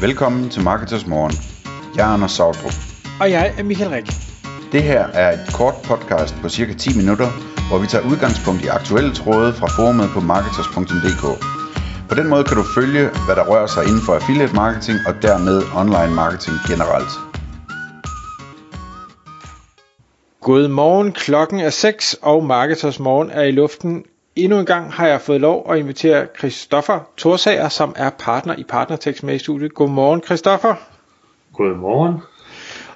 Velkommen til Marketers Morgen. Jeg er Anders Sautrup. Og jeg er Michael Rik. Det her er et kort podcast på cirka 10 minutter, hvor vi tager udgangspunkt i aktuelle tråde fra forumet på marketers.dk. På den måde kan du følge, hvad der rører sig inden for affiliate marketing og dermed online marketing generelt. Godmorgen, klokken er 6, og Marketers Morgen er i luften. Endnu en gang har jeg fået lov at invitere Christoffer Torsager, som er partner i Partnertext med i studiet. Godmorgen, Christoffer. Godmorgen.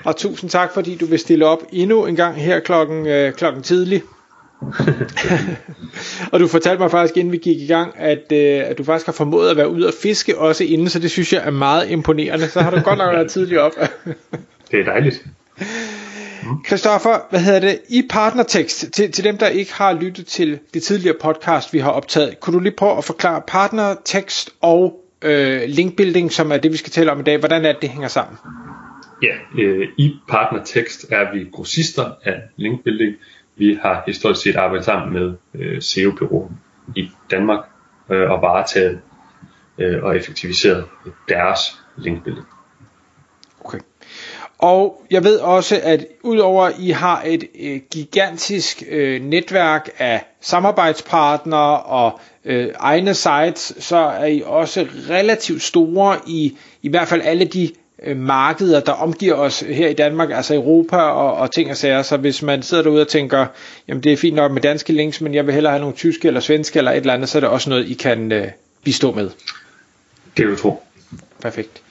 Og tusind tak, fordi du vil stille op endnu en gang her klokken, øh, klokken tidlig. og du fortalte mig faktisk, inden vi gik i gang, at, øh, at du faktisk har formået at være ude og fiske også inden, så det synes jeg er meget imponerende. Så har du godt nok været tidligt op. det er dejligt. Christoffer, hvad hedder det, i partnertekst, til, til dem der ikke har lyttet til det tidligere podcast, vi har optaget, kunne du lige prøve at forklare partnertekst og øh, linkbuilding, som er det, vi skal tale om i dag, hvordan er det, det hænger sammen? Ja, øh, i partnertekst er vi grossister af linkbuilding. Vi har historisk set arbejdet sammen med øh, SEO-bureauer i Danmark øh, og varetaget øh, og effektiviseret deres linkbuilding. Og jeg ved også, at udover at I har et øh, gigantisk øh, netværk af samarbejdspartnere og øh, egne sites, så er I også relativt store i i hvert fald alle de øh, markeder, der omgiver os her i Danmark, altså Europa og, og ting og sager. Så hvis man sidder derude og tænker, jamen det er fint nok med danske links, men jeg vil hellere have nogle tyske eller svenske eller et eller andet, så er det også noget, I kan øh, bistå med. Det vil du tro. Perfekt.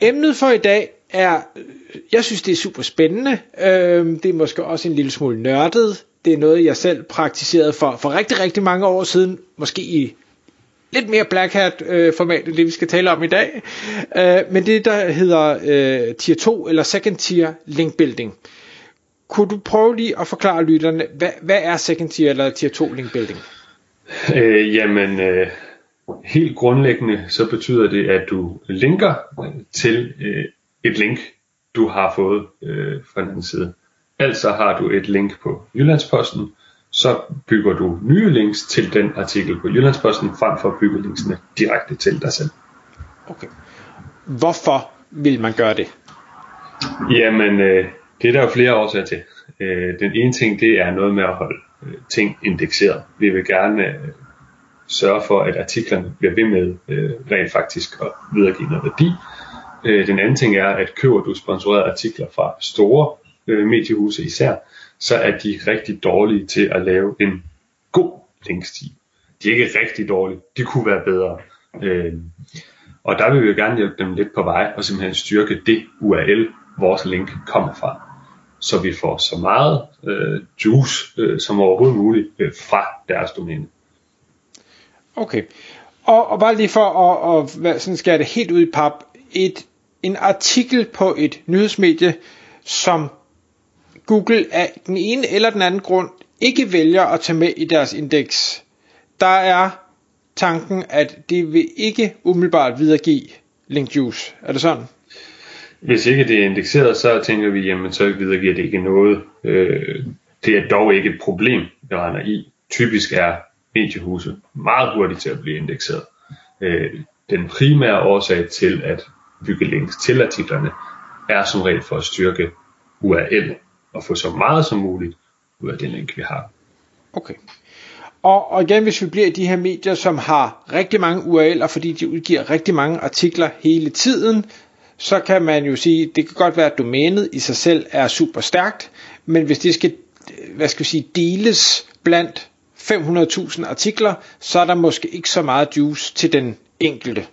Emnet for i dag er, jeg synes det er super spændende. Øh, det er måske også en lille smule nørdet. Det er noget, jeg selv praktiserede for, for rigtig, rigtig mange år siden. Måske i lidt mere black hat øh, format end det vi skal tale om i dag. Øh, men det der hedder øh, tier 2 eller second tier link building. Kunne du prøve lige at forklare lytterne, hvad, hvad er second tier eller tier 2 link building? Øh, jamen, øh, helt grundlæggende så betyder det, at du linker til øh, et link, du har fået øh, fra den anden side. Altså har du et link på Jyllandsposten, så bygger du nye links til den artikel på Jyllandsposten, frem for at bygge linksene direkte til dig selv. Okay. Hvorfor vil man gøre det? Jamen, øh, det er der jo flere årsager til. Øh, den ene ting, det er noget med at holde øh, ting indekseret. Vi vil gerne øh, sørge for, at artiklerne bliver ved med øh, rent faktisk at videregive noget værdi. Øh, den anden ting er, at køber du sponsorerede artikler fra store øh, mediehuse især, så er de rigtig dårlige til at lave en god linkstil. De er ikke rigtig dårlige, de kunne være bedre. Øh, og der vil vi jo gerne hjælpe dem lidt på vej og simpelthen styrke det URL, vores link kommer fra. Så vi får så meget øh, juice øh, som overhovedet muligt øh, fra deres domæne. Okay. Og, og bare lige for at, at sådan skal det helt ud i pap. Et, en artikel på et nyhedsmedie, som Google af den ene eller den anden grund ikke vælger at tage med i deres indeks, der er tanken, at det vil ikke umiddelbart videregive link juice. Er det sådan? Hvis ikke det er indekseret, så tænker vi, jamen så videregiver det ikke noget. Øh, det er dog ikke et problem, vi render i. Typisk er mediehuse meget hurtigt til at blive indekseret. Øh, den primære årsag til at bygge links til artiklerne er som regel for at styrke URL og få så meget som muligt ud af den link, vi har. Okay. Og, og igen, hvis vi bliver i de her medier, som har rigtig mange URL'er, fordi de udgiver rigtig mange artikler hele tiden, så kan man jo sige, det kan godt være, at domænet i sig selv er super stærkt, men hvis det skal, hvad skal vi sige, deles blandt 500.000 artikler, så er der måske ikke så meget juice til den enkelte.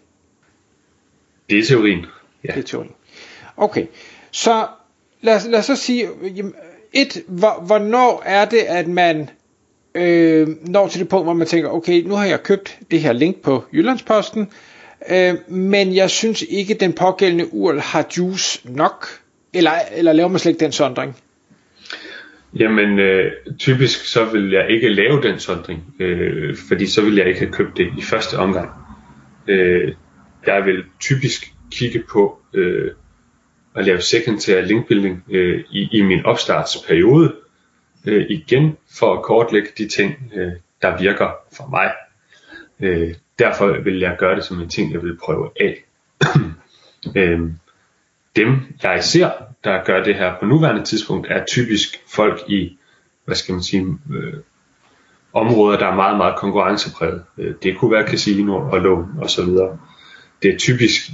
Det er teorien. Ja. Det er teorien. Okay, så lad, os, lad os så sige, et, hvor, hvornår er det, at man øh, når til det punkt, hvor man tænker, okay, nu har jeg købt det her link på Jyllandsposten, øh, men jeg synes ikke, den pågældende URL har juice nok, eller, eller laver man slet ikke den sondring? Jamen, øh, typisk så vil jeg ikke lave den sondring, øh, fordi så vil jeg ikke have købt det i første omgang. Øh, jeg vil typisk kigge på øh, at lave secondary linkbuilding øh, i, i min opstartsperiode, øh, igen for at kortlægge de ting, øh, der virker for mig. Øh, derfor vil jeg gøre det som en ting, jeg vil prøve af. øh, dem, jeg ser, der gør det her på nuværende tidspunkt, er typisk folk i, hvad skal man sige, øh, områder, der er meget, meget konkurrencepræget. Øh, det kunne være casino og lån og så videre. Det er typisk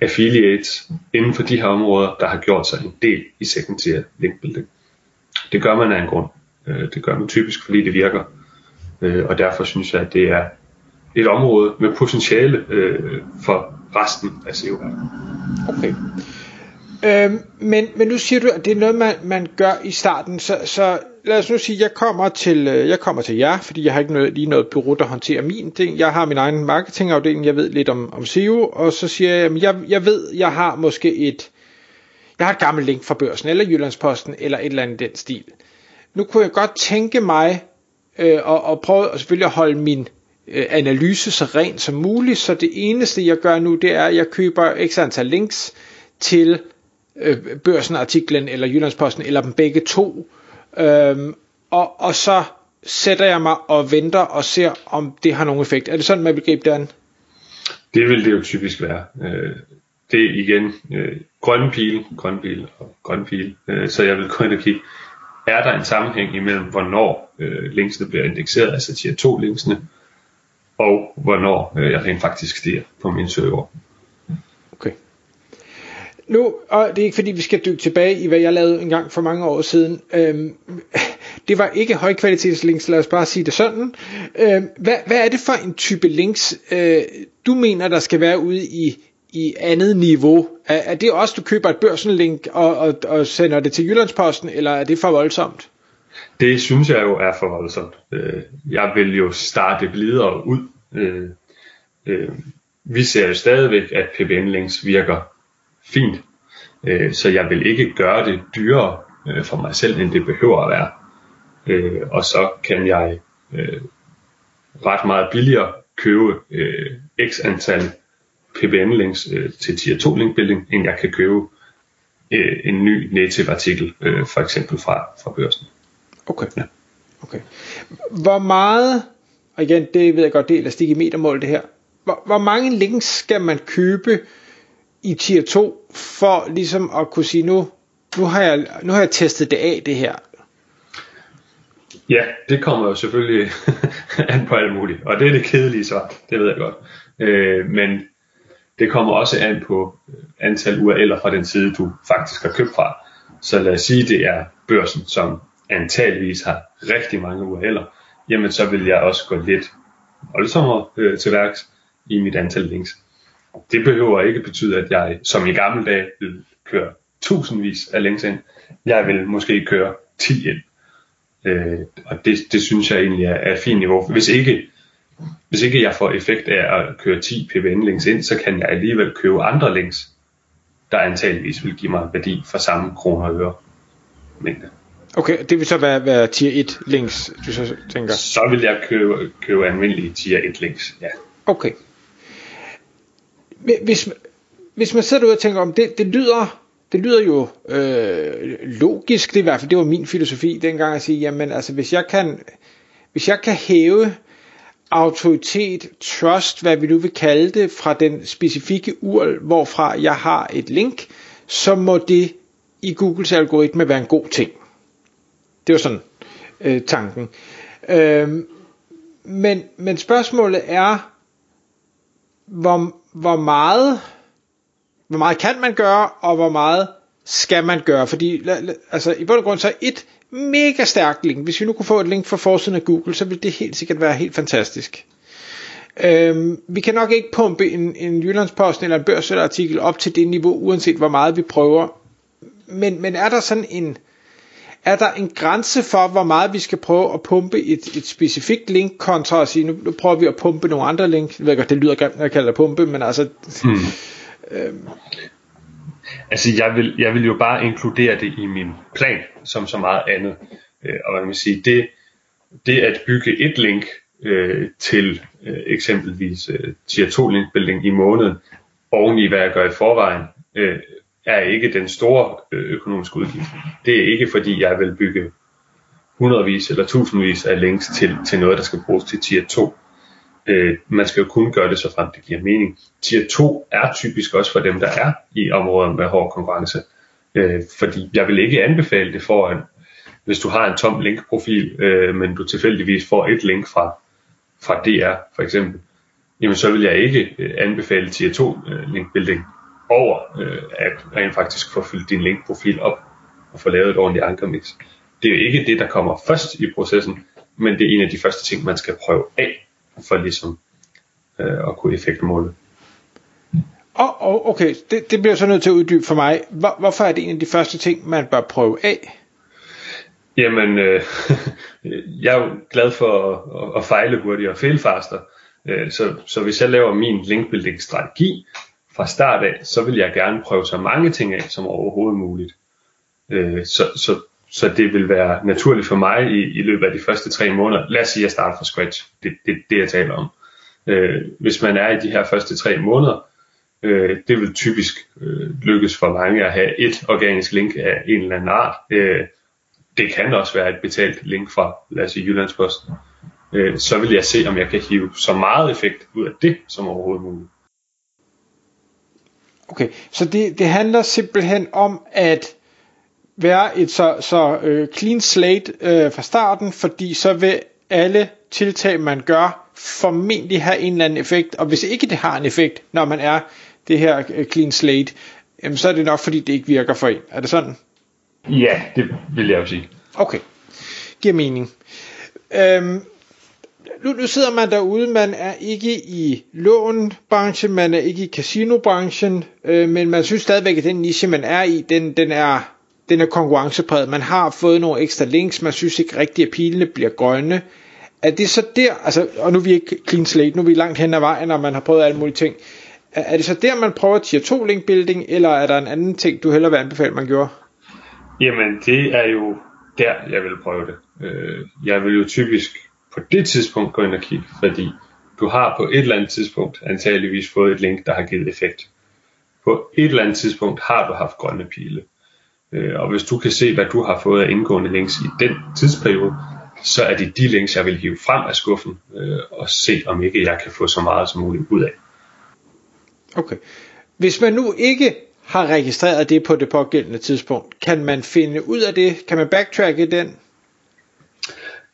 affiliates inden for de her områder, der har gjort sig en del i sekundær linkbuilding. Det gør man af en grund. Øh, det gør man typisk, fordi det virker. Øh, og derfor synes jeg, at det er et område med potentiale øh, for resten af SEO. Okay. Øhm, men, men nu siger du, at det er noget, man, man gør i starten, så, så lad os nu sige, jeg kommer til, øh, jeg kommer til jer, fordi jeg har ikke noget, lige noget bureau, der håndterer min ting. Jeg har min egen marketingafdeling, jeg ved lidt om, om SEO, og så siger jeg, at jeg, jeg ved, jeg har måske et, jeg har et gammelt link fra børsen, eller Jyllandsposten, eller et eller andet den stil. Nu kunne jeg godt tænke mig, øh, og, og prøve og selvfølgelig at holde min øh, analyse så ren som muligt, så det eneste jeg gør nu, det er, at jeg køber x antal links til øh, børsenartiklen eller Jyllandsposten, eller dem begge to, øhm, og, og så sætter jeg mig og venter og ser, om det har nogen effekt. Er det sådan, man vil gribe det an? Det vil det jo typisk være. Øh, det er igen øh, grønne pil, grønne pil og grønne pil. Øh, så jeg vil gå ind og kigge, er der en sammenhæng imellem, hvornår øh, linksene bliver indekseret, altså tier 2 linksene, og hvornår øh, jeg rent faktisk stiger på min server nu, og det er ikke fordi vi skal dykke tilbage i hvad jeg lavede en gang for mange år siden. Øhm, det var ikke højkvalitetslinks, lad os bare sige det sådan. Øhm, hvad, hvad er det for en type links, øh, du mener, der skal være ude i, i andet niveau? Er, er det også, du køber et børsenlink og, og, og sender det til Jyllandsposten, eller er det for voldsomt? Det synes jeg jo er for voldsomt. Øh, jeg vil jo starte blidere ud. Øh, øh, vi ser jo stadigvæk, at PBN-links virker fint. Øh, så jeg vil ikke gøre det dyrere øh, for mig selv, end det behøver at være. Øh, og så kan jeg øh, ret meget billigere købe øh, x antal PBN links øh, til tier 2 link building, end jeg kan købe øh, en ny native artikel, øh, for eksempel fra, fra børsen. Okay. Ja. okay. Hvor meget, og igen, det ved jeg godt, det er elastik i metermål det her, hvor, hvor mange links skal man købe, i tier 2, for ligesom at kunne sige, nu, nu, har, jeg, nu har jeg testet det af, det her? Ja, det kommer jo selvfølgelig an på alt muligt, og det er det kedelige svar, det ved jeg godt. Øh, men det kommer også an på antal URL'er fra den side, du faktisk har købt fra. Så lad os sige, det er børsen, som antageligvis har rigtig mange URL'er, jamen så vil jeg også gå lidt voldsommere øh, til værks i mit antal links. Det behøver ikke betyde, at jeg som i gamle dage vil køre tusindvis af links ind. Jeg vil måske køre 10 ind. Øh, og det, det synes jeg egentlig er, er et fint niveau. Hvis ikke, hvis ikke jeg får effekt af at køre 10 PBN links ind, så kan jeg alligevel købe andre links, der antageligvis vil give mig værdi for samme kroner og øre mængde. Okay, det vil så være, være tier 1 links, du så tænker? Så vil jeg købe, købe almindelige tier 1 links, ja. Okay, hvis, hvis man sidder ud og tænker om, det, det lyder det lyder jo øh, logisk, det er i hvert fald, det var min filosofi dengang at sige, jamen altså hvis jeg kan, hvis jeg kan hæve autoritet, trust, hvad vi nu vil kalde det, fra den specifikke URL, hvorfra jeg har et link, så må det i Googles algoritme være en god ting. Det var sådan øh, tanken. Øh, men, men spørgsmålet er, hvor, hvor meget hvor meget kan man gøre, og hvor meget skal man gøre, fordi altså, i bund og grund så er et mega stærkt link, hvis vi nu kunne få et link fra forsiden af Google, så ville det helt sikkert være helt fantastisk. Øhm, vi kan nok ikke pumpe en, en Jyllandsposten eller en børsartikel op til det niveau, uanset hvor meget vi prøver. Men, men er der sådan en, er der en grænse for, hvor meget vi skal prøve at pumpe et, et specifikt link, kontra at sige, nu, nu prøver vi at pumpe nogle andre link. Jeg ved godt, det lyder grimt, når jeg kalder det pumpe, men altså... Hmm. øhm. Altså, jeg vil, jeg vil jo bare inkludere det i min plan, som så meget andet. Øh, og man kan sige, det, det at bygge et link øh, til øh, eksempelvis øh, tier 2 link building i måneden, oven i hvad jeg gør i forvejen, øh, er ikke den store øh, økonomiske udgift. Det er ikke fordi, jeg vil bygge hundredvis eller tusindvis af links til, til noget, der skal bruges til tier 2. Øh, man skal jo kun gøre det, så frem det giver mening. Tier 2 er typisk også for dem, der er i områder med hård konkurrence. Øh, fordi jeg vil ikke anbefale det foran, hvis du har en tom linkprofil, øh, men du tilfældigvis får et link fra, fra DR for eksempel, jamen så vil jeg ikke øh, anbefale tier 2 øh, linkbuilding over øh, at rent faktisk få fyldt din linkprofil op og få lavet et ordentligt ankermix. Det er jo ikke det, der kommer først i processen, men det er en af de første ting, man skal prøve af, for ligesom øh, at kunne effektmåle. Oh, oh, okay, det, det bliver så nødt til at uddybe for mig. Hvor, hvorfor er det en af de første ting, man bør prøve af? Jamen, øh, jeg er jo glad for at, at fejle hurtigt og fejle faster. Øh, så, så hvis jeg laver min linkbuilding strategi fra start af, så vil jeg gerne prøve så mange ting af som overhovedet muligt. Øh, så, så, så det vil være naturligt for mig i, i løbet af de første tre måneder. Lad os sige, at jeg starter fra scratch. Det er det, det, jeg taler om. Øh, hvis man er i de her første tre måneder, øh, det vil typisk øh, lykkes for mange at have et organisk link af en eller anden art. Øh, det kan også være et betalt link fra, lad os sige, Jyllandsposten. Øh, så vil jeg se, om jeg kan hive så meget effekt ud af det, som overhovedet muligt. Okay, så det, det handler simpelthen om at være et så, så øh, clean slate øh, fra starten, fordi så vil alle tiltag, man gør, formentlig have en eller anden effekt, og hvis ikke det har en effekt, når man er det her øh, clean slate, jamen, så er det nok fordi det ikke virker for en. Er det sådan? Ja, det vil jeg jo sige. Okay, giver mening. Øhm, nu, nu sidder man derude, man er ikke i lånbranchen, man er ikke i casinobranchen, øh, men man synes stadigvæk, at den niche, man er i, den, den er den er konkurrencepræget. Man har fået nogle ekstra links, man synes ikke rigtigt, at pilene bliver grønne. Er det så der, altså, og nu er vi ikke clean slate, nu er vi langt hen ad vejen, og man har prøvet alle mulige ting. Er, er det så der, man prøver tier 2 link building, eller er der en anden ting, du hellere vil anbefale, man gjorde? Jamen, det er jo der, jeg vil prøve det. Øh, jeg vil jo typisk på det tidspunkt gå ind og kigge, fordi du har på et eller andet tidspunkt antageligvis fået et link, der har givet effekt. På et eller andet tidspunkt har du haft grønne pile. Øh, og hvis du kan se, hvad du har fået af indgående links i den tidsperiode, så er det de links, jeg vil hive frem af skuffen øh, og se, om ikke jeg kan få så meget som muligt ud af. Okay. Hvis man nu ikke har registreret det på det pågældende tidspunkt, kan man finde ud af det? Kan man backtracke den?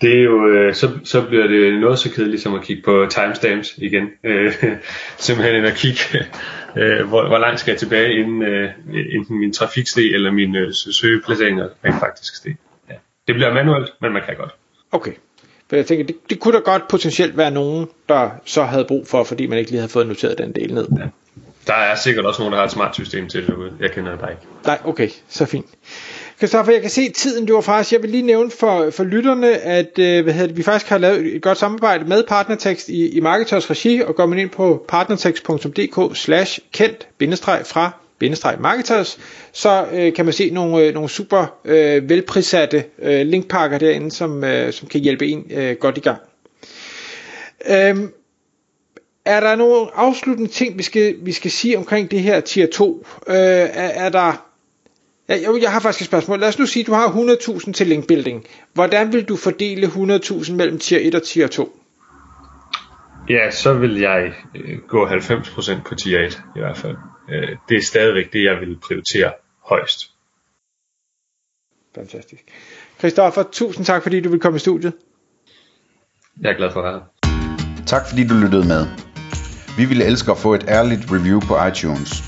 Det er jo, øh, så, så bliver det noget så kedeligt som at kigge på timestamps igen. Øh, simpelthen at kigge, øh, hvor, hvor langt skal jeg tilbage, inden øh, enten min trafiksteg eller min øh, søgeplaceringer rent faktisk steg. Ja. Det bliver manuelt, men man kan godt. Okay. For jeg tænker, det, det kunne da godt potentielt være nogen, der så havde brug for, fordi man ikke lige havde fået noteret den del ned. Ja. Der er sikkert også nogen, der har et smart system til det derude. Jeg kender det bare ikke. Nej, okay, så fint. Kristoffer, jeg kan se tiden, du var faktisk, jeg vil lige nævne for, for lytterne, at øh, hvad hedder det, vi faktisk har lavet et godt samarbejde med Partnertekst i, i Marketers regi, og går man ind på partnertekst.dk slash kendt fra bindestreg marketers, så øh, kan man se nogle, øh, nogle super øh, velprissatte øh, linkpakker derinde, som, øh, som kan hjælpe en øh, godt i gang. Øhm, er der nogle afsluttende ting, vi skal, vi skal sige omkring det her tier 2? Øh, er, er der Ja, jo, jeg har faktisk et spørgsmål. Lad os nu sige, at du har 100.000 til linkbuilding. Hvordan vil du fordele 100.000 mellem tier 1 og tier 2? Ja, så vil jeg øh, gå 90% på tier 1 i hvert fald. Øh, det er stadigvæk det, jeg vil prioritere højst. Fantastisk. Christoffer, tusind tak, fordi du vil komme i studiet. Jeg er glad for at være her. Tak fordi du lyttede med. Vi ville elske at få et ærligt review på iTunes.